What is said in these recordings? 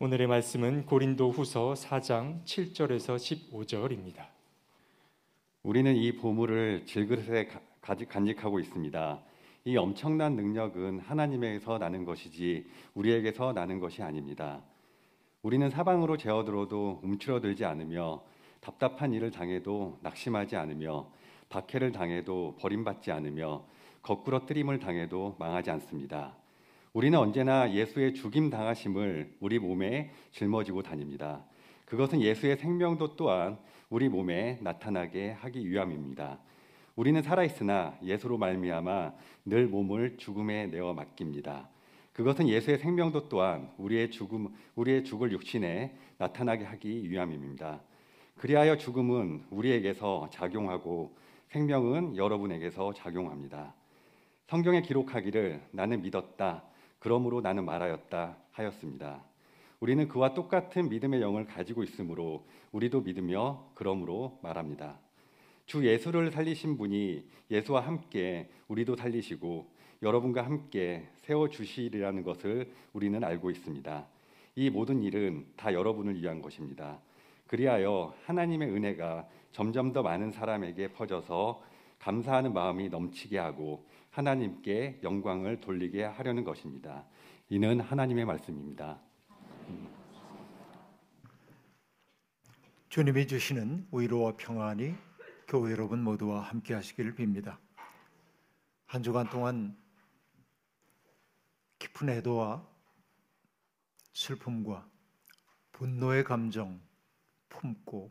오늘의 말씀은 고린도 후서 4장 7절에서 15절입니다. 우리는 이 보물을 질그릇에 간직하고 있습니다. 이 엄청난 능력은 하나님에게서 나는 것이지 우리에게서 나는 것이 아닙니다. 우리는 사방으로 재어들어도 움츠러들지 않으며 답답한 일을 당해도 낙심하지 않으며 박해를 당해도 버림받지 않으며 거꾸로 뜨림을 당해도 망하지 않습니다. 우리는 언제나 예수의 죽임 당하심을 우리 몸에 짊어지고 다닙니다. 그것은 예수의 생명도 또한 우리 몸에 나타나게 하기 위함입니다. 우리는 살아 있으나 예수로 말미암아 늘 몸을 죽음에 내어 맡깁니다. 그것은 예수의 생명도 또한 우리의 죽음 우리의 죽을 육신에 나타나게 하기 위함입니다. 그리하여 죽음은 우리에게서 작용하고 생명은 여러분에게서 작용합니다. 성경에 기록하기를 나는 믿었다. 그러므로 나는 말하였다 하였습니다. 우리는 그와 똑같은 믿음의 영을 가지고 있으므로 우리도 믿으며 그러므로 말합니다. 주 예수를 살리신 분이 예수와 함께 우리도 살리시고 여러분과 함께 세워 주시리라는 것을 우리는 알고 있습니다. 이 모든 일은 다 여러분을 위한 것입니다. 그리하여 하나님의 은혜가 점점 더 많은 사람에게 퍼져서 감사하는 마음이 넘치게 하고 하나님께 영광을 돌리게 하려는 것입니다. 이는 하나님의 말씀입니다. 주님이 주시는 위로와 평안이 교회 여러분 모두와 함께 하시기를 빕니다. 한 주간 동안 깊은 애도와 슬픔과 분노의 감정 품고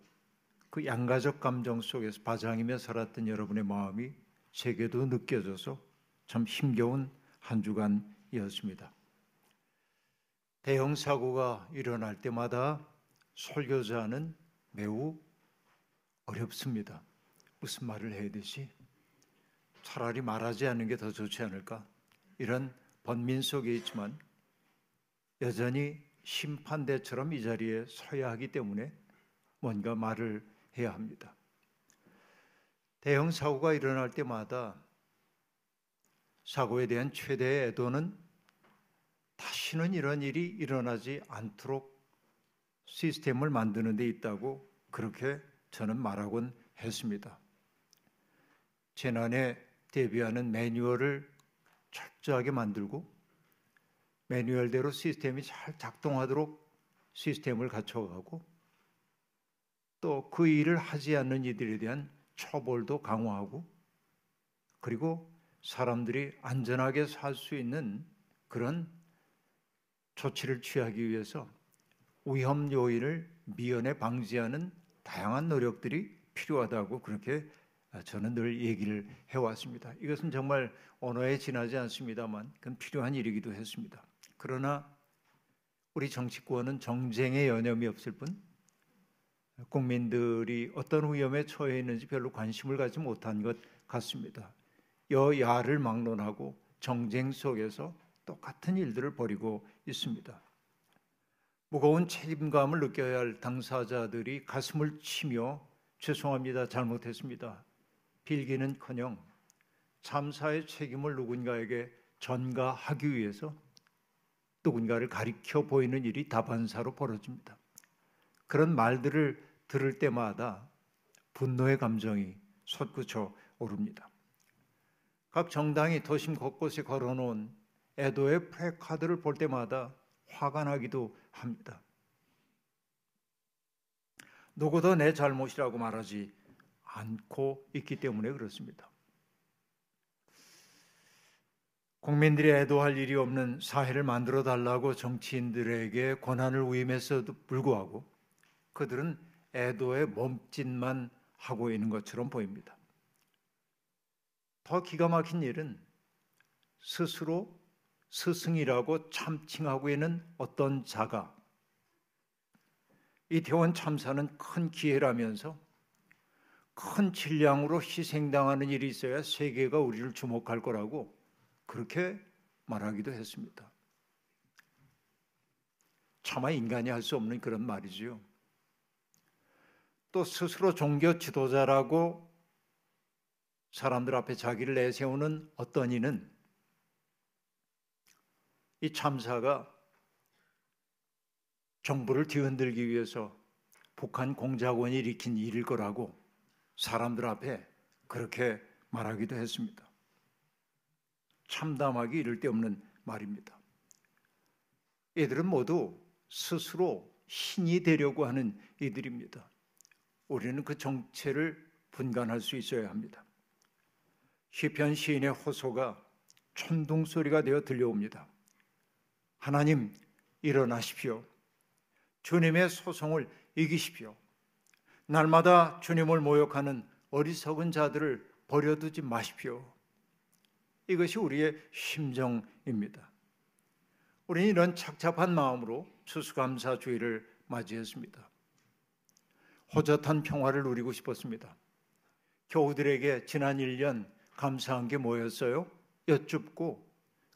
그 양가적 감정 속에서 바장이며 살았던 여러분의 마음이 제게도 느껴져서 참 힘겨운 한 주간이었습니다. 대형 사고가 일어날 때마다 설교자는 매우 어렵습니다. 무슨 말을 해야 되지? 차라리 말하지 않는 게 더 좋지 않을까? 이런 번민 속에 있지만 여전히 심판대처럼 이 자리에 서야 하기 때문에 뭔가 말을 해야 합니다. 대형 사고가 일어날 때마다 사고에 대한 최대의 애도는 다시는 이런 일이 일어나지 않도록 시스템을 만드는 데 있다고 그렇게 저는 말하곤 했습니다. 재난에 대비하는 매뉴얼을 철저하게 만들고 매뉴얼대로 시스템이 잘 작동하도록 시스템을 갖춰가고 또 그 일을 하지 않는 이들에 대한 처벌도 강화하고 그리고 사람들이 안전하게 살 수 있는 그런 조치를 취하기 위해서 위험 요인을 미연에 방지하는 다양한 노력들이 필요하다고 그렇게 저는 늘 얘기를 해왔습니다. 이것은 정말 언어에 지나지 않습니다만 그건 필요한 일이기도 했습니다. 그러나 우리 정치권은 정쟁에 여념이 없을 뿐 국민들이 어떤 위험에 처해 있는지 별로 관심을 가지 못한 것 같습니다. 여야를 막론하고 정쟁 속에서 똑같은 일들을 벌이고 있습니다. 무거운 책임감을 느껴야 할 당사자들이 가슴을 치며 죄송합니다. 잘못했습니다. 빌기는커녕 참사의 책임을 누군가에게 전가하기 위해서 누군가를 가리켜 보이는 일이 다반사로 벌어집니다. 그런 말들을 들을 때마다 분노의 감정이 솟구쳐 오릅니다. 각 정당이 도심 곳곳에 걸어놓은 애도의 프레카드를 볼 때마다 화가 나기도 합니다. 누구도 내 잘못이라고 말하지 않고 있기 때문에 그렇습니다. 국민들이 애도할 일이 없는 사회를 만들어 달라고 정치인들에게 권한을 위임했어도 불구하고 그들은 애도의 몸짓만 하고 있는 것처럼 보입니다. 더 기가 막힌 일은 스스로 스승이라고 참칭하고 있는 어떤 자가 이태원 참사는 큰 기회라면서 큰 질량으로 희생당하는 일이 있어야 세계가 우리를 주목할 거라고 그렇게 말하기도 했습니다. 차마 인간이 할 수 없는 그런 말이지요. 또 스스로 종교 지도자라고 사람들 앞에 자기를 내세우는 어떤 이는 이 참사가 정부를 뒤흔들기 위해서 북한 공작원이 일으킨 일일 거라고 사람들 앞에 그렇게 말하기도 했습니다. 참담하기 이를 데 없는 말입니다. 이들은 모두 스스로 신이 되려고 하는 이들입니다. 우리는 그 정체를 분간할 수 있어야 합니다. 시편 시인의 호소가 천둥 소리가 되어 들려옵니다. 하나님 일어나십시오. 주님의 소송을 이기십시오. 날마다 주님을 모욕하는 어리석은 자들을 버려두지 마십시오. 이것이 우리의 심정입니다. 우리는 이런 착잡한 마음으로 추수감사 주의를 맞이했습니다. 호젓한 평화를 누리고 싶었습니다. 교우들에게 지난 1년 감사한 게 뭐였어요? 여쭙고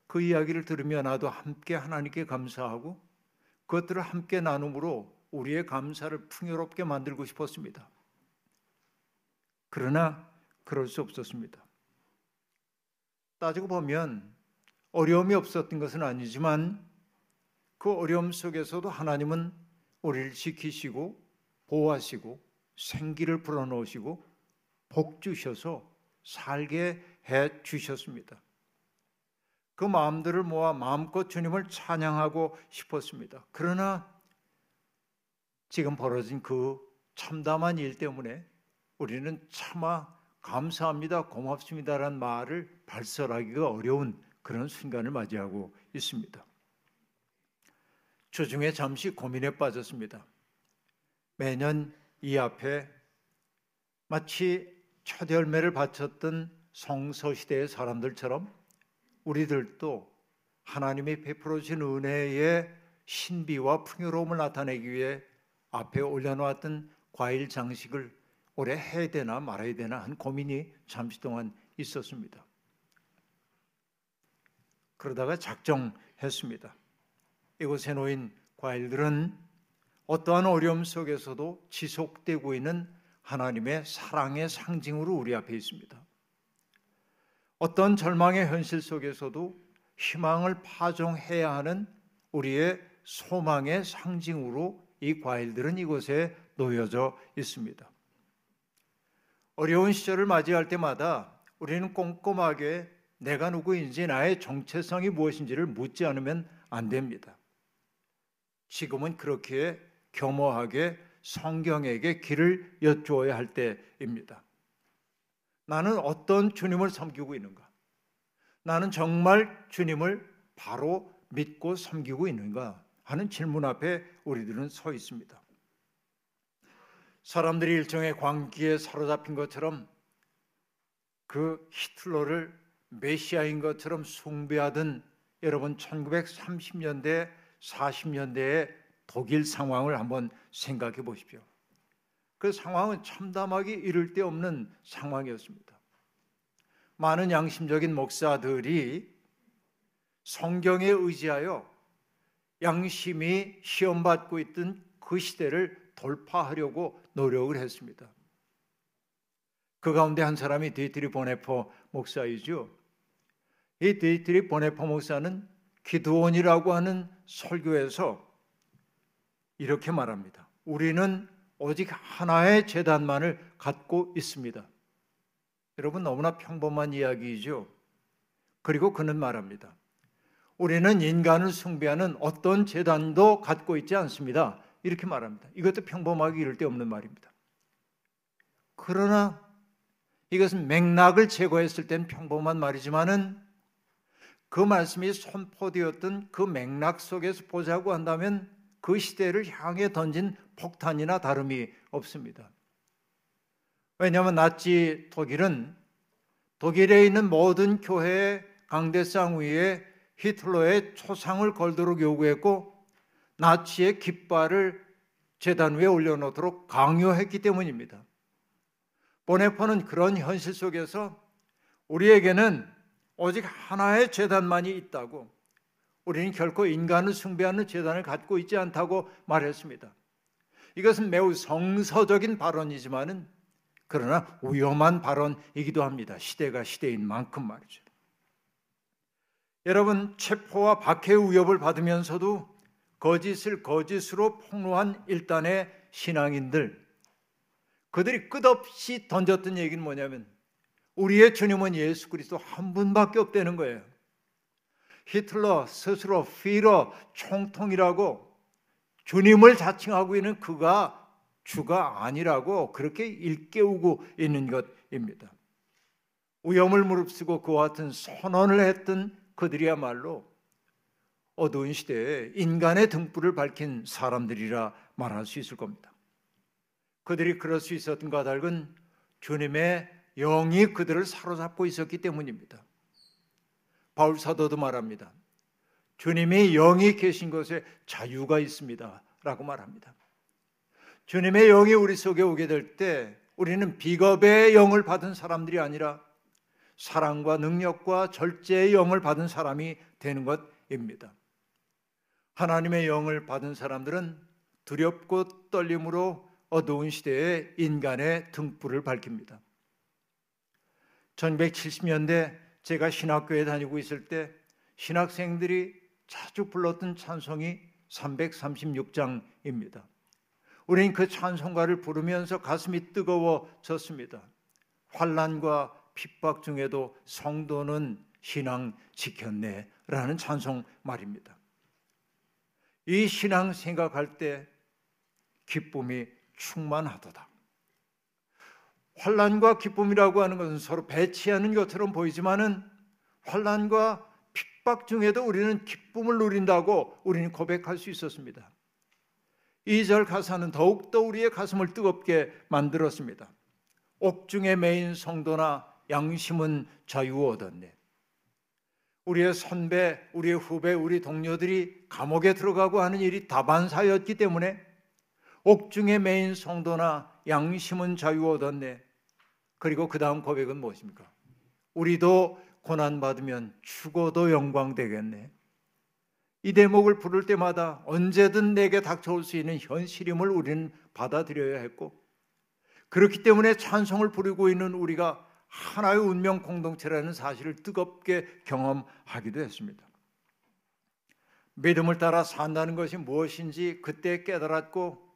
그 이야기를 들으며 나도 함께 하나님께 감사하고 그것들을 함께 나눔으로 우리의 감사를 풍요롭게 만들고 싶었습니다. 그러나 그럴 수 없었습니다. 따지고 보면 어려움이 없었던 것은 아니지만 그 어려움 속에서도 하나님은 우리를 지키시고 보호하시고 생기를 불어넣으시고 복 주셔서 살게 해 주셨습니다. 그 마음들을 모아 마음껏 주님을 찬양하고 싶었습니다. 그러나 지금 벌어진 그 참담한 일 때문에 우리는 차마 감사합니다, 고맙습니다라는 말을 발설하기가 어려운 그런 순간을 맞이하고 있습니다. 주중에 잠시 고민에 빠졌습니다. 매년 이 앞에 마치 첫 열매를 바쳤던 성서 시대의 사람들처럼 우리들도 하나님이 베풀어 주신 은혜의 신비와 풍요로움을 나타내기 위해 앞에 올려놓았던 과일 장식을 올해 해야 되나 말아야 되나 한 고민이 잠시 동안 있었습니다. 그러다가 작정했습니다. 이곳에 놓인 과일들은 어떠한 어려움 속에서도 지속되고 있는 하나님의 사랑의 상징으로 우리 앞에 있습니다. 어떤 절망의 현실 속에서도 희망을 파종해야 하는 우리의 소망의 상징으로 이 과일들은 이곳에 놓여져 있습니다. 어려운 시절을 맞이할 때마다 우리는 꼼꼼하게 내가 누구인지 나의 정체성이 무엇인지를 묻지 않으면 안 됩니다. 지금은 그렇게 겸허하게 성경에게 길을 여쭈어야 할 때입니다. 나는 어떤 주님을 섬기고 있는가? 나는 정말 주님을 바로 믿고 섬기고 있는가? 하는 질문 앞에 우리들은 서 있습니다. 사람들이 일종의 광기에 사로잡힌 것처럼 그 히틀러를 메시아인 것처럼 숭배하던 여러분 1930년대 40년대의 독일 상황을 한번 생각해 보십시오. 그 상황은 참담하기 이를 데 없는 상황이었습니다. 많은 양심적인 목사들이 성경에 의지하여 양심이 시험받고 있던 그 시대를 돌파하려고 노력을 했습니다. 그 가운데 한 사람이 디트리히 본회퍼 목사이죠. 이 디트리히 본회퍼 목사는 기드온이라고 하는 설교에서 이렇게 말합니다. 우리는 오직 하나의 제단만을 갖고 있습니다. 여러분 너무나 평범한 이야기이죠. 그리고 그는 말합니다. 우리는 인간을 숭배하는 어떤 제단도 갖고 있지 않습니다. 이렇게 말합니다. 이것도 평범하기 이를 데 없는 말입니다. 그러나 이것은 맥락을 제거했을 땐 평범한 말이지만은 그 말씀이 선포되었던 그 맥락 속에서 보자고 한다면 그 시대를 향해 던진 폭탄이나 다름이 없습니다. 왜냐하면 나치 독일은 독일에 있는 모든 교회의 강대상 위에 히틀러의 초상을 걸도록 요구했고 나치의 깃발을 재단 위에 올려놓도록 강요했기 때문입니다. 보네포는 그런 현실 속에서 우리에게는 오직 하나의 재단만이 있다고 우리는 결코 인간을 숭배하는 재단을 갖고 있지 않다고 말했습니다. 이것은 매우 성서적인 발언이지만은 그러나 위험한 발언이기도 합니다. 시대가 시대인 만큼 말이죠. 여러분 체포와 박해의 위협을 받으면서도 거짓을 거짓으로 폭로한 일단의 신앙인들 그들이 끝없이 던졌던 얘기는 뭐냐면 우리의 주님은 예수 그리스도 한 분밖에 없다는 거예요. 히틀러 스스로 피러 총통이라고 주님을 자칭하고 있는 그가 주가 아니라고 그렇게 일깨우고 있는 것입니다. 위험을 무릅쓰고 그와 같은 선언을 했던 그들이야말로 어두운 시대에 인간의 등불을 밝힌 사람들이라 말할 수 있을 겁니다. 그들이 그럴 수 있었던 까닭은 주님의 영이 그들을 사로잡고 있었기 때문입니다. 바울 사도도 말합니다. 주님이 영이 계신 곳에 자유가 있습니다. 라고 말합니다. 주님의 영이 우리 속에 오게 될 때 우리는 비겁의 영을 받은 사람들이 아니라 사랑과 능력과 절제의 영을 받은 사람이 되는 것입니다. 하나님의 영을 받은 사람들은 두렵고 떨림으로 어두운 시대에 인간의 등불을 밝힙니다. 1970년대 제가 신학교에 다니고 있을 때 신학생들이 자주 불렀던 찬송이 336장입니다. 우리는 그 찬송가를 부르면서 가슴이 뜨거워졌습니다. 환란과 핍박 중에도 성도는 신앙 지켰네라는 찬송 말입니다. 이 신앙 생각할 때 기쁨이 충만하도다. 환란과 기쁨이라고 하는 것은 서로 배치하는 것처럼 보이지만은 환란과 핍박 중에도 우리는 기쁨을 누린다고 우리는 고백할 수 있었습니다. 2절 가사는 더욱더 우리의 가슴을 뜨겁게 만들었습니다. 옥중에 매인 성도나 양심은 자유 얻었네. 우리의 선배, 우리의 후배, 우리 동료들이 감옥에 들어가고 하는 일이 다반사였기 때문에 옥중에 매인 성도나 양심은 자유 얻었네. 그리고 그 다음 고백은 무엇입니까? 우리도 고난받으면 죽어도 영광 되겠네. 이 대목을 부를 때마다 언제든 내게 닥쳐올 수 있는 현실임을 우리는 받아들여야 했고, 그렇기 때문에 찬송을 부르고 있는 우리가 하나의 운명 공동체라는 사실을 뜨겁게 경험하기도 했습니다. 믿음을 따라 산다는 것이 무엇인지 그때 깨달았고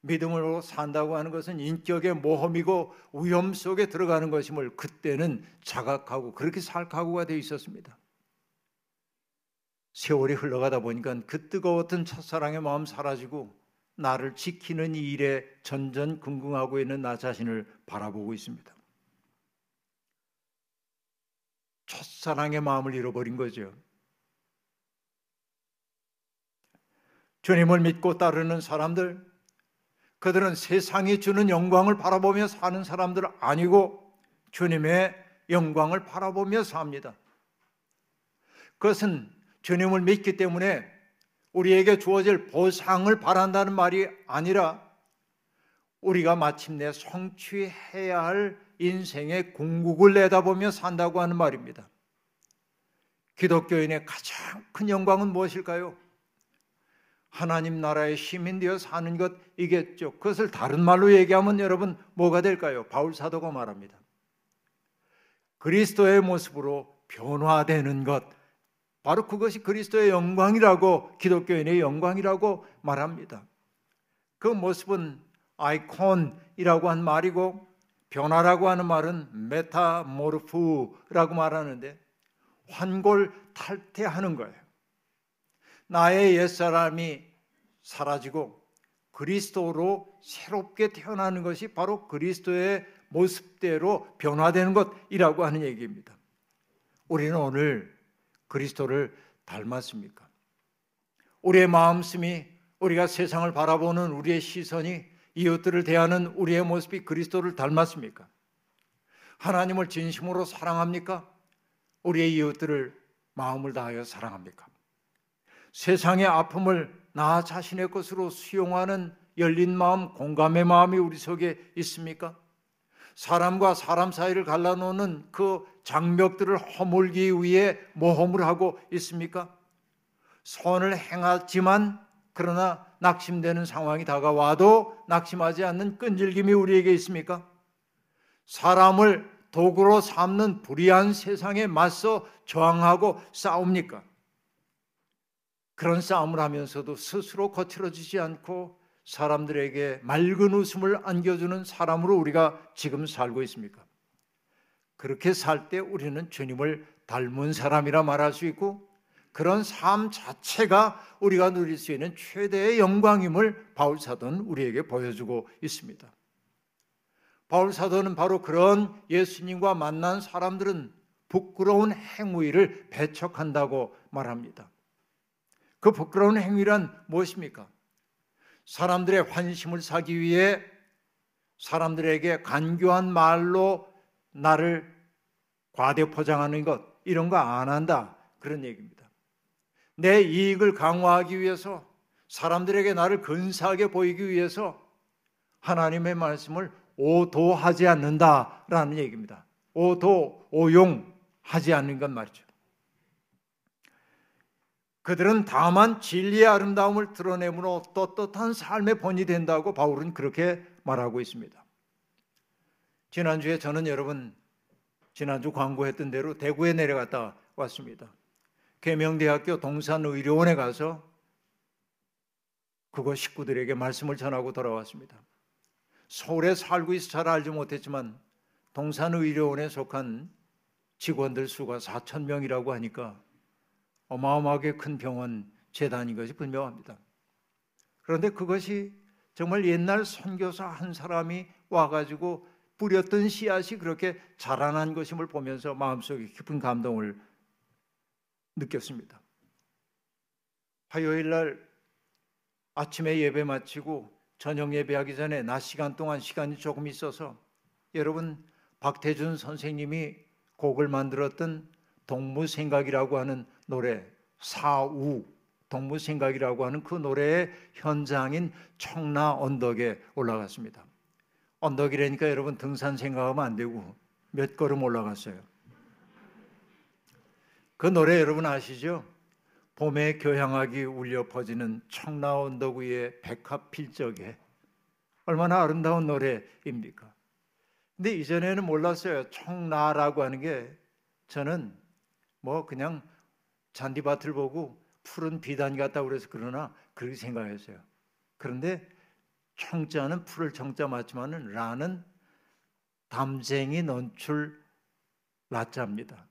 믿음으로 산다고 하는 것은 인격의 모험이고 위험 속에 들어가는 것임을 그때는 자각하고 그렇게 살 각오가 되어 있었습니다. 세월이 흘러가다 보니까 그 뜨거웠던 첫사랑의 마음 사라지고 나를 지키는 이 일에 전전긍긍하고 있는 나 자신을 바라보고 있습니다. 첫사랑의 마음을 잃어버린 거죠. 주님을 믿고 따르는 사람들, 그들은 세상이 주는 영광을 바라보며 사는 사람들 아니고 주님의 영광을 바라보며 삽니다. 그것은 주님을 믿기 때문에 우리에게 주어질 보상을 바란다는 말이 아니라 우리가 마침내 성취해야 할 인생의 궁극을 내다보며 산다고 하는 말입니다. 기독교인의 가장 큰 영광은 무엇일까요? 하나님 나라의 시민 되어 사는 것 이겠죠. 그것을 다른 말로 얘기하면 여러분 뭐가 될까요? 바울 사도가 말합니다. 그리스도의 모습으로 변화되는 것. 바로 그것이 그리스도의 영광이라고 기독교인의 영광이라고 말합니다. 그 모습은 아이콘이라고 한 말이고 변화라고 하는 말은 메타모르프라고 말하는데 환골 탈태하는 거예요. 나의 옛사람이 사라지고 그리스도로 새롭게 태어나는 것이 바로 그리스도의 모습대로 변화되는 것이라고 하는 얘기입니다. 우리는 오늘 그리스도를 닮았습니까? 우리의 마음씀이 우리가 세상을 바라보는 우리의 시선이 이웃들을 대하는 우리의 모습이 그리스도를 닮았습니까? 하나님을 진심으로 사랑합니까? 우리의 이웃들을 마음을 다하여 사랑합니까? 세상의 아픔을 나 자신의 것으로 수용하는 열린 마음, 공감의 마음이 우리 속에 있습니까? 사람과 사람 사이를 갈라놓는 그 장벽들을 허물기 위해 모험을 하고 있습니까? 선을 행하지만 그러나 낙심되는 상황이 다가와도 낙심하지 않는 끈질김이 우리에게 있습니까? 사람을 도구로 삼는 불의한 세상에 맞서 저항하고 싸웁니까? 그런 싸움을 하면서도 스스로 거칠어지지 않고 사람들에게 맑은 웃음을 안겨주는 사람으로 우리가 지금 살고 있습니까? 그렇게 살 때 우리는 주님을 닮은 사람이라 말할 수 있고 그런 삶 자체가 우리가 누릴 수 있는 최대의 영광임을 바울 사도는 우리에게 보여주고 있습니다. 바울 사도는 바로 그런 예수님과 만난 사람들은 부끄러운 행위를 배척한다고 말합니다. 그 부끄러운 행위란 무엇입니까? 사람들의 환심을 사기 위해 사람들에게 간교한 말로 나를 과대 포장하는 것 이런 거 안 한다 그런 얘기입니다. 내 이익을 강화하기 위해서 사람들에게 나를 근사하게 보이기 위해서 하나님의 말씀을 오도하지 않는다라는 얘기입니다. 오도 오용하지 않는 것 말이죠. 그들은 다만 진리의 아름다움을 드러내므로 떳떳한 삶의 본이 된다고 바울은 그렇게 말하고 있습니다. 지난주에 저는 여러분 지난주 광고했던 대로 대구에 내려갔다 왔습니다. 계명대학교 동산의료원에 가서 그곳 식구들에게 말씀을 전하고 돌아왔습니다. 서울에 살고 있어 잘 알지 못했지만 동산의료원에 속한 직원들 수가 4천 명이라고 하니까 어마어마하게 큰 병원 재단인 것이 분명합니다. 그런데 그것이 정말 옛날 선교사 한 사람이 와가지고 뿌렸던 씨앗이 그렇게 자라난 것임을 보면서 마음속에 깊은 감동을 느꼈습니다. 화요일 날 아침에 예배 마치고 저녁 예배하기 전에 낮 시간 동안 시간이 조금 있어서 여러분 박태준 선생님이 곡을 만들었던 동무생각이라고 하는 노래 사우 동무생각이라고 하는 그 노래의 현장인 청라 언덕에 올라갔습니다. 언덕이라니까 여러분 등산 생각하면 안 되고 몇 걸음 올라갔어요. 그 노래 여러분 아시죠? 봄의 교향악이 울려 퍼지는 청라 언덕 위의 백합 필적에 얼마나 아름다운 노래입니까? 근데 이전에는 몰랐어요. 청라라고 하는 게 저는 뭐 그냥 잔디밭을 보고 푸른 비단 같다 그래서 그러나 그렇게 생각했어요. 그런데 청자는 풀을 청자 맞지만은 라는 담쟁이 논출 라자입니다.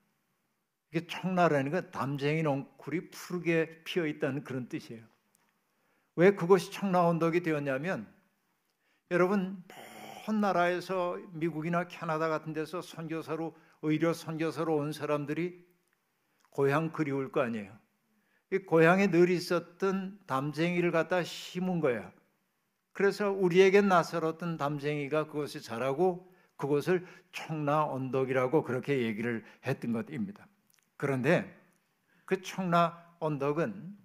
이게 청나라는 건 담쟁이 넝쿨이 푸르게 피어 있다는 그런 뜻이에요. 왜 그것이 청라 언덕이 되었냐면 여러분 먼 나라에서 미국이나 캐나다 같은 데서 선교사로 의료 선교사로 온 사람들이 고향 그리울 거 아니에요. 이 고향에 늘 있었던 담쟁이를 갖다 심은 거야. 그래서 우리에게 나서었던 담쟁이가 그것을 자라고 그것을 청라 언덕이라고 그렇게 얘기를 했던 것입니다. 그런데 그 청라 언덕은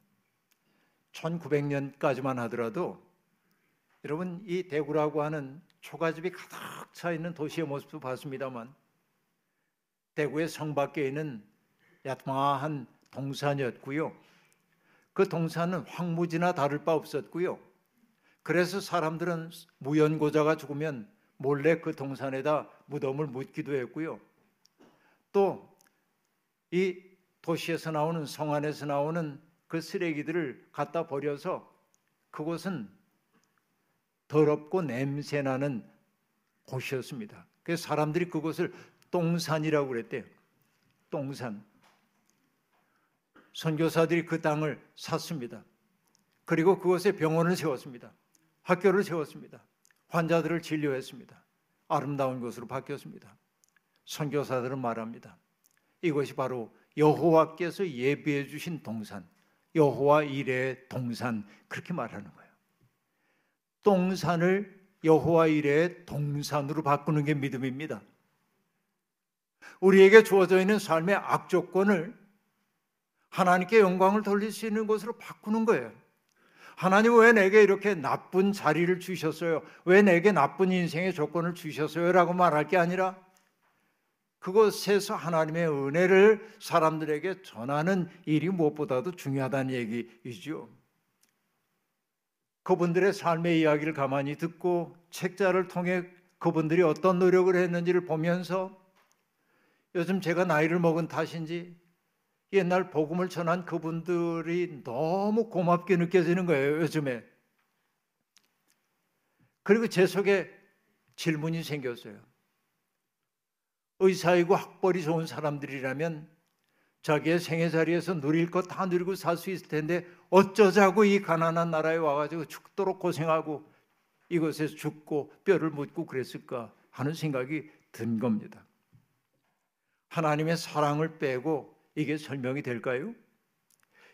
1900년까지만 하더라도 여러분 이 대구라고 하는 초가집이 가득 차 있는 도시의 모습도 봤습니다만 대구의 성 밖에 있는 야트마한 동산이었고요. 그 동산은 황무지나 다를 바 없었고요. 그래서 사람들은 무연고자가 죽으면 몰래 그 동산에다 무덤을 묻기도 했고요. 또 이 도시에서 나오는 성 안에서 나오는 그 쓰레기들을 갖다 버려서 그곳은 더럽고 냄새 나는 곳이었습니다. 그래서 사람들이 그곳을 똥산이라고 그랬대요. 똥산. 선교사들이 그 땅을 샀습니다. 그리고 그곳에 병원을 세웠습니다. 학교를 세웠습니다. 환자들을 진료했습니다. 아름다운 곳으로 바뀌었습니다. 선교사들은 말합니다. 이것이 바로 여호와께서 예비해 주신 동산, 여호와 이레의 동산 그렇게 말하는 거예요. 동산을 여호와 이레의 동산으로 바꾸는 게 믿음입니다. 우리에게 주어져 있는 삶의 악조건을 하나님께 영광을 돌릴 수 있는 곳으로 바꾸는 거예요. 하나님 왜 내게 이렇게 나쁜 자리를 주셨어요? 왜 내게 나쁜 인생의 조건을 주셨어요? 라고 말할 게 아니라 그곳에서 하나님의 은혜를 사람들에게 전하는 일이 무엇보다도 중요하다는 얘기이죠. 그분들의 삶의 이야기를 가만히 듣고 책자를 통해 그분들이 어떤 노력을 했는지를 보면서 요즘 제가 나이를 먹은 탓인지 옛날 복음을 전한 그분들이 너무 고맙게 느껴지는 거예요, 요즘에. 그리고 제 속에 질문이 생겼어요. 의사이고 학벌이 좋은 사람들이라면 자기의 생애 자리에서 누릴 것 다 누리고 살 수 있을 텐데 어쩌자고 이 가난한 나라에 와가지고 죽도록 고생하고 이곳에서 죽고 뼈를 묻고 그랬을까 하는 생각이 든 겁니다. 하나님의 사랑을 빼고 이게 설명이 될까요?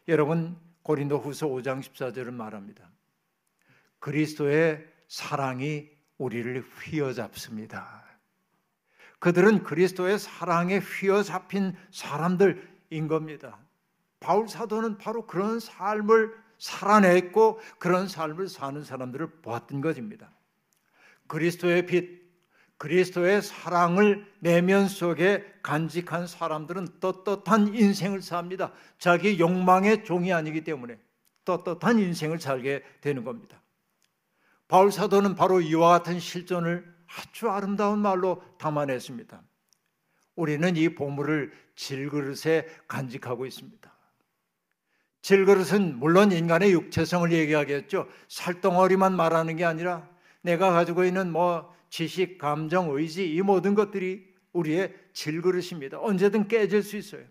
여러분 고린도후서 5장 14절은 말합니다. 그리스도의 사랑이 우리를 휘어잡습니다. 그들은 그리스도의 사랑에 휘어잡힌 사람들인 겁니다. 바울 사도는 바로 그런 삶을 살아냈고 그런 삶을 사는 사람들을 보았던 것입니다. 그리스도의 빛, 그리스도의 사랑을 내면 속에 간직한 사람들은 떳떳한 인생을 삽니다. 자기 욕망의 종이 아니기 때문에 떳떳한 인생을 살게 되는 겁니다. 바울 사도는 바로 이와 같은 실존을 아주 아름다운 말로 담아냈습니다. 우리는 이 보물을 질그릇에 간직하고 있습니다. 질그릇은 물론 인간의 육체성을 얘기하겠죠. 살덩어리만 말하는 게 아니라 내가 가지고 있는 뭐 지식, 감정, 의지 이 모든 것들이 우리의 질그릇입니다. 언제든 깨질 수 있어요.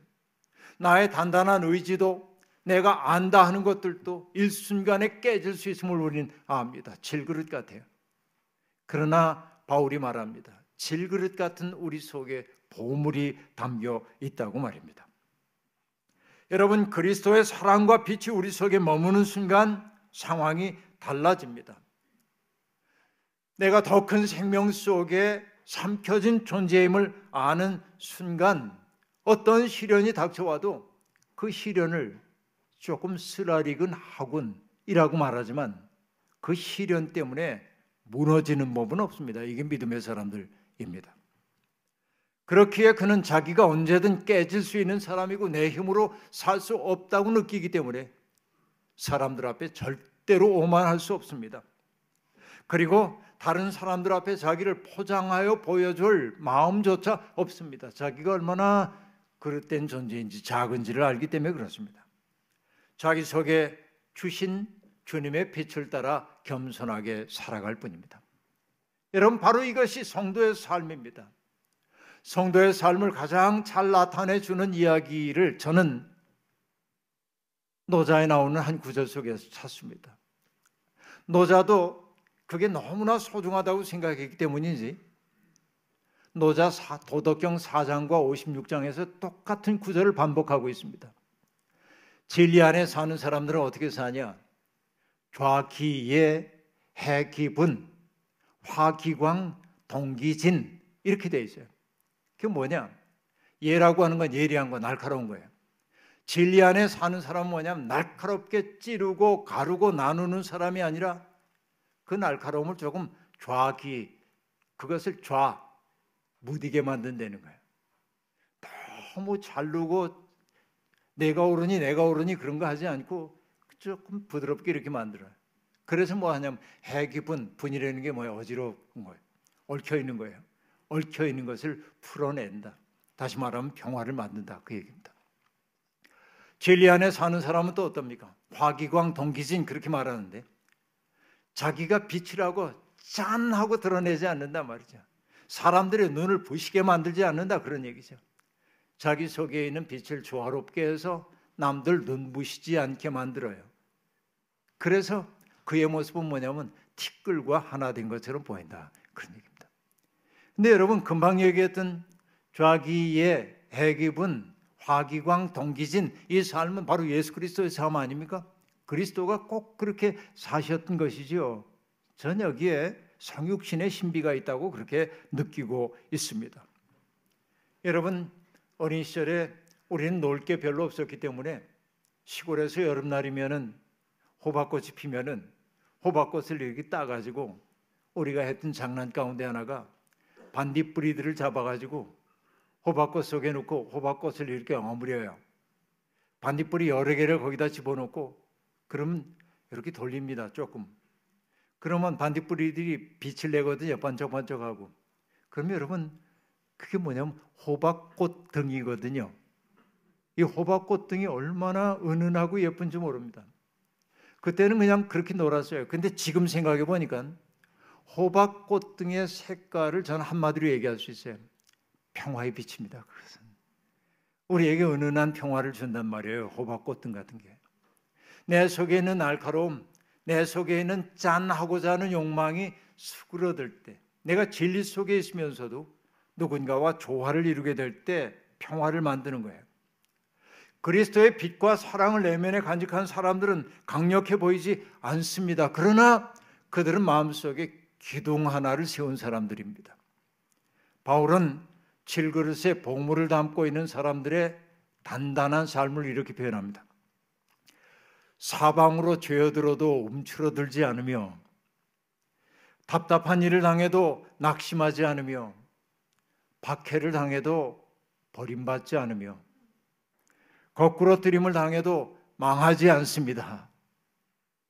나의 단단한 의지도 내가 안다 하는 것들도 일순간에 깨질 수 있음을 우리는 압니다. 질그릇 같아요. 그러나 바울이 말합니다. 질그릇 같은 우리 속에 보물이 담겨 있다고 말입니다. 여러분 그리스도의 사랑과 빛이 우리 속에 머무는 순간 상황이 달라집니다. 내가 더 큰 생명 속에 삼켜진 존재임을 아는 순간 어떤 시련이 닥쳐와도 그 시련을 조금 쓰라리근 하군이라고 말하지만 그 시련 때문에 무너지는 법은 없습니다. 이게 믿음의 사람들입니다. 그렇기에 그는 자기가 언제든 깨질 수 있는 사람이고 내 힘으로 살 수 없다고 느끼기 때문에 사람들 앞에 절대로 오만할 수 없습니다. 그리고 다른 사람들 앞에 자기를 포장하여 보여줄 마음조차 없습니다. 자기가 얼마나 그릇된 존재인지 작은지를 알기 때문에 그렇습니다. 자기 속에 주신 주님의 빛을 따라 겸손하게 살아갈 뿐입니다. 여러분 바로 이것이 성도의 삶입니다. 성도의 삶을 가장 잘 나타내 주는 이야기를 저는 노자에 나오는 한 구절 속에서 찾습니다. 노자도 그게 너무나 소중하다고 생각했기 때문이지. 노자 도덕경 4장과 56장에서 똑같은 구절을 반복하고 있습니다. 진리 안에 사는 사람들은 어떻게 사냐? 좌기예 해기분 화기광 동기진 이렇게 돼 있어요. 그게 뭐냐? 예라고 하는 건 예리한 거 날카로운 거예요. 진리 안에 사는 사람은 뭐냐면 날카롭게 찌르고 가르고 나누는 사람이 아니라 그 날카로움을 조금 좌기 그것을 좌 무디게 만든다는 거예요. 너무 자르고 내가 오르니 내가 오르니 그런 거 하지 않고 조금 부드럽게 이렇게 만들어요. 그래서 뭐 하냐면 해기분 분이라는 게 뭐예요? 어지러운 거예요. 얽혀 있는 거예요. 얽혀 있는 것을 풀어낸다. 다시 말하면 평화를 만든다. 그 얘기입니다. 진리 안에 사는 사람은 또 어떻습니까? 화기광 동기진 그렇게 말하는데 자기가 빛이라고 짠 하고 드러내지 않는단 말이죠. 사람들의 눈을 부시게 만들지 않는다 그런 얘기죠. 자기 속에 있는 빛을 조화롭게 해서 남들 눈부시지 않게 만들어요. 그래서 그의 모습은 뭐냐면 티끌과 하나 된 것처럼 보인다. 그런 얘기입니다. 근데 여러분 금방 얘기했던 좌기의 해기분 화기광 동기진 이 삶은 바로 예수 그리스도의 삶 아닙니까? 그리스도가 꼭 그렇게 사셨던 것이지요. 전 여기에 성육신의 신비가 있다고 그렇게 느끼고 있습니다. 여러분 어린 시절에 우리는 놀 게 별로 없었기 때문에 시골에서 여름날이면은 호박꽃이 피면은 호박꽃을 이렇게 따가지고 우리가 했던 장난 가운데 하나가 반딧불이들을 잡아가지고 호박꽃 속에 넣고 호박꽃을 이렇게 어무려요. 반딧불이 여러 개를 거기다 집어넣고 그러면 이렇게 돌립니다. 조금. 그러면 반딧불이들이 빛을 내거든요. 번쩍번쩍하고. 그러면 여러분 그게 뭐냐면 호박꽃 등이거든요. 이 호박꽃 등이 얼마나 은은하고 예쁜지 모릅니다. 그때는 그냥 그렇게 놀았어요. 근데 지금 생각해 보니까 호박꽃 등의 색깔을 저는 한마디로 얘기할 수 있어요. 평화의 빛입니다. 그것은 우리에게 은은한 평화를 준단 말이에요. 호박꽃 등 같은 게. 내 속에 있는 날카로움, 내 속에 있는 짠하고자 하는 욕망이 수그러들 때, 내가 진리 속에 있으면서도 누군가와 조화를 이루게 될 때 평화를 만드는 거예요. 그리스도의 빛과 사랑을 내면에 간직한 사람들은 강력해 보이지 않습니다. 그러나 그들은 마음속에 기둥 하나를 세운 사람들입니다. 바울은 칠그릇에 복물을 담고 있는 사람들의 단단한 삶을 이렇게 표현합니다. 사방으로 죄어들어도 움츠러들지 않으며 답답한 일을 당해도 낙심하지 않으며 박해를 당해도 버림받지 않으며 거꾸로 들임을 당해도 망하지 않습니다.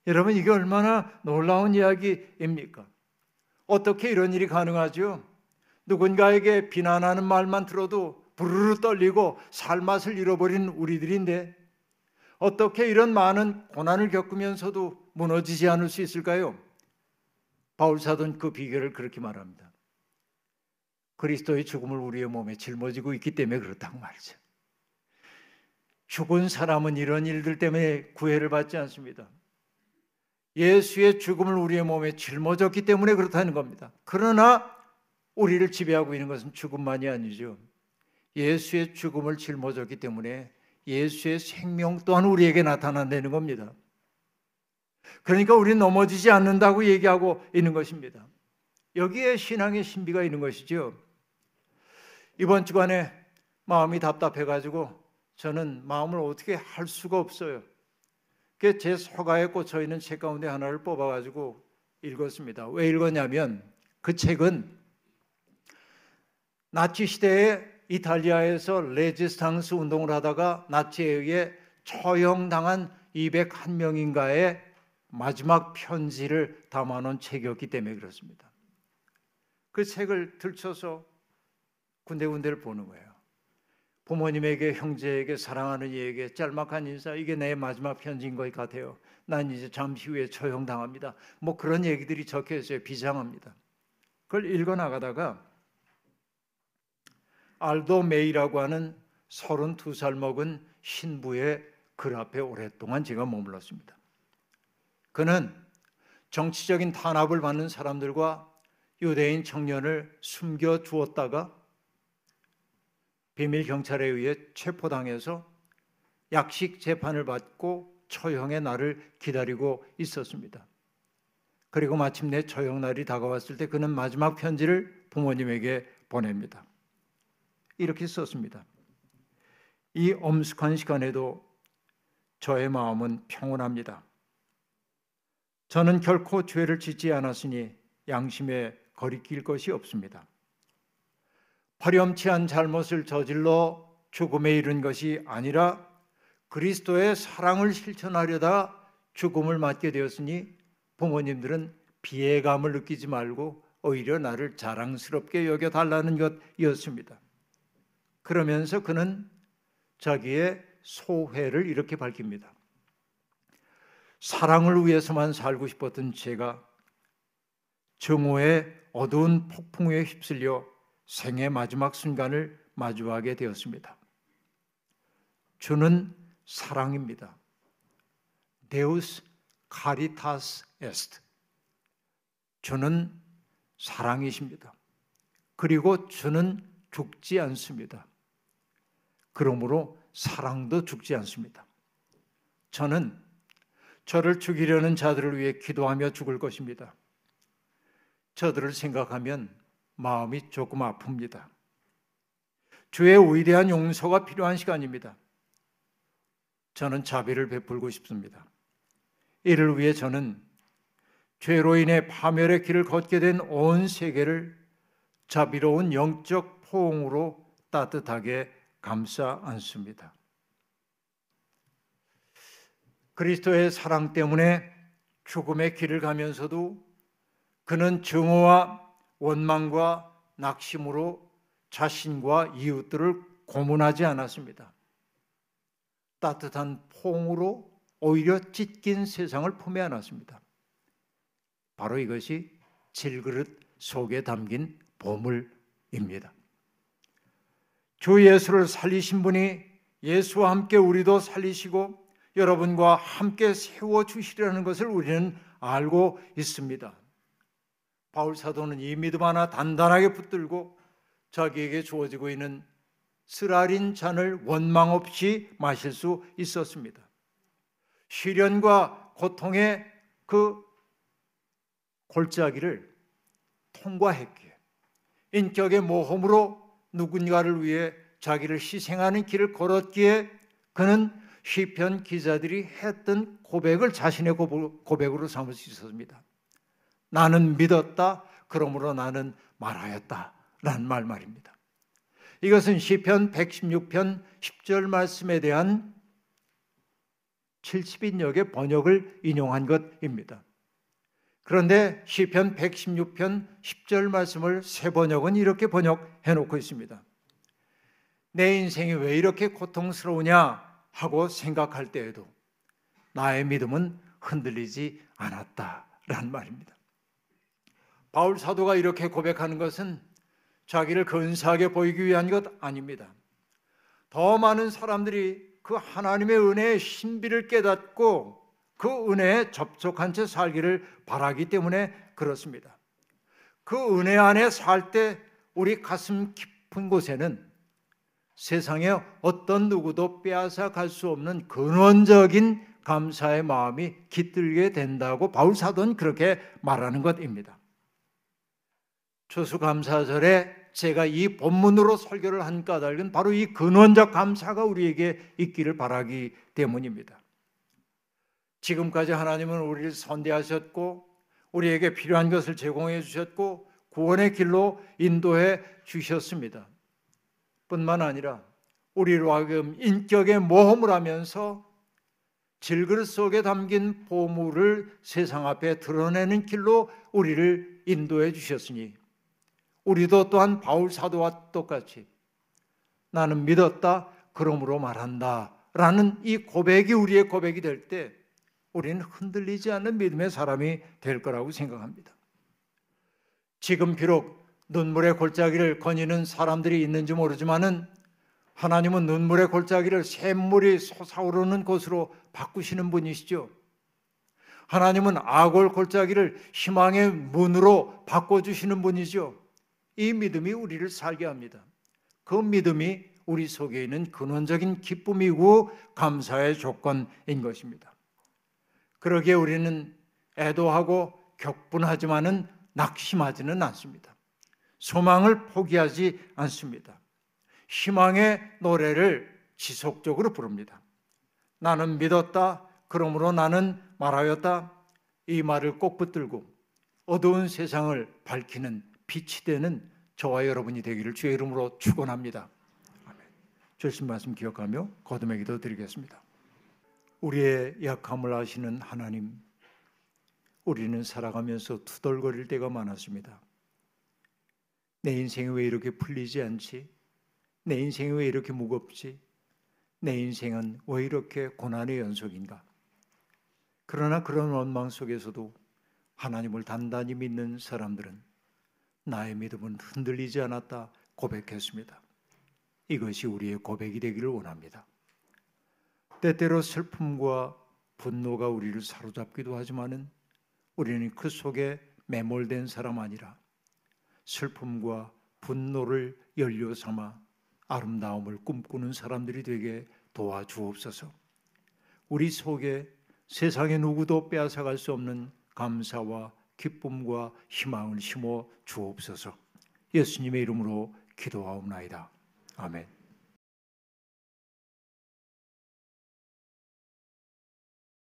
여러분 이게 얼마나 놀라운 이야기입니까? 어떻게 이런 일이 가능하죠? 누군가에게 비난하는 말만 들어도 부르르 떨리고 살맛을 잃어버린 우리들인데 어떻게 이런 많은 고난을 겪으면서도 무너지지 않을 수 있을까요? 바울 사도는 그 비결을 그렇게 말합니다. 그리스도의 죽음을 우리의 몸에 짊어지고 있기 때문에 그렇다고 말이죠. 죽은 사람은 이런 일들 때문에 구애를 받지 않습니다. 예수의 죽음을 우리의 몸에 짊어졌기 때문에 그렇다는 겁니다. 그러나 우리를 지배하고 있는 것은 죽음만이 아니죠. 예수의 죽음을 짊어졌기 때문에 예수의 생명 또한 우리에게 나타난다는 겁니다. 그러니까 우리는 넘어지지 않는다고 얘기하고 있는 것입니다. 여기에 신앙의 신비가 있는 것이죠. 이번 주간에 마음이 답답해가지고 저는 마음을 어떻게 할 수가 없어요. 제 서가에 꽂혀 있는 책 가운데 하나를 뽑아가지고 읽었습니다. 왜 읽었냐면 그 책은 나치 시대에 이탈리아에서 레지스탕스 운동을 하다가 나치에 의해 처형당한 201명인가의 마지막 편지를 담아놓은 책이었기 때문에 그렇습니다. 그 책을 들춰서 군데군데를 보는 거예요. 부모님에게 형제에게 사랑하는 이에게 짤막한 인사 이게 내 마지막 편지인 것 같아요. 난 이제 잠시 후에 처형당합니다. 뭐 그런 얘기들이 적혀 있어요. 비장합니다. 그걸 읽어 나가다가 알도 메이라고 하는 32살 먹은 신부의 글 앞에 오랫동안 제가 머물렀습니다. 그는 정치적인 탄압을 받는 사람들과 유대인 청년을 숨겨 주었다가 비밀 경찰에 의해 체포당해서 약식 재판을 받고 처형의 날을 기다리고 있었습니다. 그리고 마침내 처형 날이 다가왔을 때 그는 마지막 편지를 부모님에게 보냅니다. 이렇게 썼습니다. 이 엄숙한 시간에도 저의 마음은 평온합니다. 저는 결코 죄를 짓지 않았으니 양심에 거리낄 것이 없습니다. 파렴치한 잘못을 저질러 죽음에 이른 것이 아니라 그리스도의 사랑을 실천하려다 죽음을 맞게 되었으니 부모님들은 비애감을 느끼지 말고 오히려 나를 자랑스럽게 여겨 달라는 것이었습니다. 그러면서 그는 자기의 소회를 이렇게 밝힙니다. 사랑을 위해서만 살고 싶었던 제가 정오의 어두운 폭풍에 휩쓸려 생의 마지막 순간을 마주하게 되었습니다. 주는 사랑입니다. Deus caritas est. 주는 사랑이십니다. 그리고 주는 죽지 않습니다. 그러므로 사랑도 죽지 않습니다. 저는 저를 죽이려는 자들을 위해 기도하며 죽을 것입니다. 저들을 생각하면 마음이 조금 아픕니다. 주의 위대한 용서가 필요한 시간입니다. 저는 자비를 베풀고 싶습니다. 이를 위해 저는 죄로 인해 파멸의 길을 걷게 된 온 세계를 자비로운 영적 포옹으로 따뜻하게 감싸 안습니다. 그리스도의 사랑 때문에 죽음의 길을 가면서도 그는 증오와 원망과 낙심으로 자신과 이웃들을 고문하지 않았습니다. 따뜻한 포옹으로 오히려 찢긴 세상을 품에 안았습니다. 바로 이것이 질그릇 속에 담긴 보물입니다. 주 예수를 살리신 분이 예수와 함께 우리도 살리시고 여러분과 함께 세워 주시려는 것을 우리는 알고 있습니다. 바울 사도는 이 믿음 하나 단단하게 붙들고 자기에게 주어지고 있는 쓰라린 잔을 원망 없이 마실 수 있었습니다. 시련과 고통의 그 골짜기를 통과했기에 인격의 모험으로 누군가를 위해 자기를 희생하는 길을 걸었기에 그는 시편 기자들이 했던 고백을 자신의 고백으로 삼을 수 있었습니다. 나는 믿었다. 그러므로 나는 말하였다. 라는 말 말입니다. 이것은 시편 116편 10절 말씀에 대한 70인역의 번역을 인용한 것입니다. 그런데 시편 116편 10절 말씀을 새 번역은 이렇게 번역해 놓고 있습니다. 내 인생이 왜 이렇게 고통스러우냐 하고 생각할 때에도 나의 믿음은 흔들리지 않았다라는 말입니다. 바울 사도가 이렇게 고백하는 것은 자기를 근사하게 보이기 위한 것 아닙니다. 더 많은 사람들이 그 하나님의 은혜의 신비를 깨닫고 그 은혜에 접촉한 채 살기를 바라기 때문에 그렇습니다. 그 은혜 안에 살 때 우리 가슴 깊은 곳에는 세상에 어떤 누구도 빼앗아 갈 수 없는 근원적인 감사의 마음이 깃들게 된다고 바울 사도는 그렇게 말하는 것입니다. 추수감사절에 제가 이 본문으로 설교를 한 까닭은 바로 이 근원적 감사가 우리에게 있기를 바라기 때문입니다. 지금까지 하나님은 우리를 선대하셨고 우리에게 필요한 것을 제공해 주셨고 구원의 길로 인도해 주셨습니다. 뿐만 아니라 우리로 하여금 인격의 모험을 하면서 질그릇 속에 담긴 보물을 세상 앞에 드러내는 길로 우리를 인도해 주셨으니 우리도 또한 바울 사도와 똑같이 나는 믿었다 그러므로 말한다 라는 이 고백이 우리의 고백이 될 때 우리는 흔들리지 않는 믿음의 사람이 될 거라고 생각합니다. 지금 비록 눈물의 골짜기를 거니는 사람들이 있는지 모르지만은 하나님은 눈물의 골짜기를 샘물이 솟아오르는 곳으로 바꾸시는 분이시죠. 하나님은 악골 골짜기를 희망의 문으로 바꿔주시는 분이죠. 이 믿음이 우리를 살게 합니다. 그 믿음이 우리 속에 있는 근원적인 기쁨이고 감사의 조건인 것입니다. 그러기에 우리는 애도하고 격분하지만은 낙심하지는 않습니다. 소망을 포기하지 않습니다. 희망의 노래를 지속적으로 부릅니다. 나는 믿었다. 그러므로 나는 말하였다. 이 말을 꼭 붙들고 어두운 세상을 밝히는 빛이 되는 저와 여러분이 되기를 주의 이름으로 축원합니다. 아멘. 주신 말씀 기억하며 거듭의 기도 드리겠습니다. 우리의 약함을 아시는 하나님, 우리는 살아가면서 투덜거릴 때가 많았습니다. 내 인생이 왜 이렇게 풀리지 않지? 내 인생이 왜 이렇게 무겁지? 내 인생은 왜 이렇게 고난의 연속인가? 그러나 그런 원망 속에서도 하나님을 단단히 믿는 사람들은 나의 믿음은 흔들리지 않았다 고백했습니다. 이것이 우리의 고백이 되기를 원합니다. 때때로 슬픔과 분노가 우리를 사로잡기도 하지만은 우리는 그 속에 매몰된 사람 아니라 슬픔과 분노를 연료 삼아 아름다움을 꿈꾸는 사람들이 되게 도와주옵소서. 우리 속에 세상의 누구도 빼앗아갈 수 없는 감사와 기쁨과 희망을 심어 주옵소서. 예수님의 이름으로 기도하옵나이다. 아멘.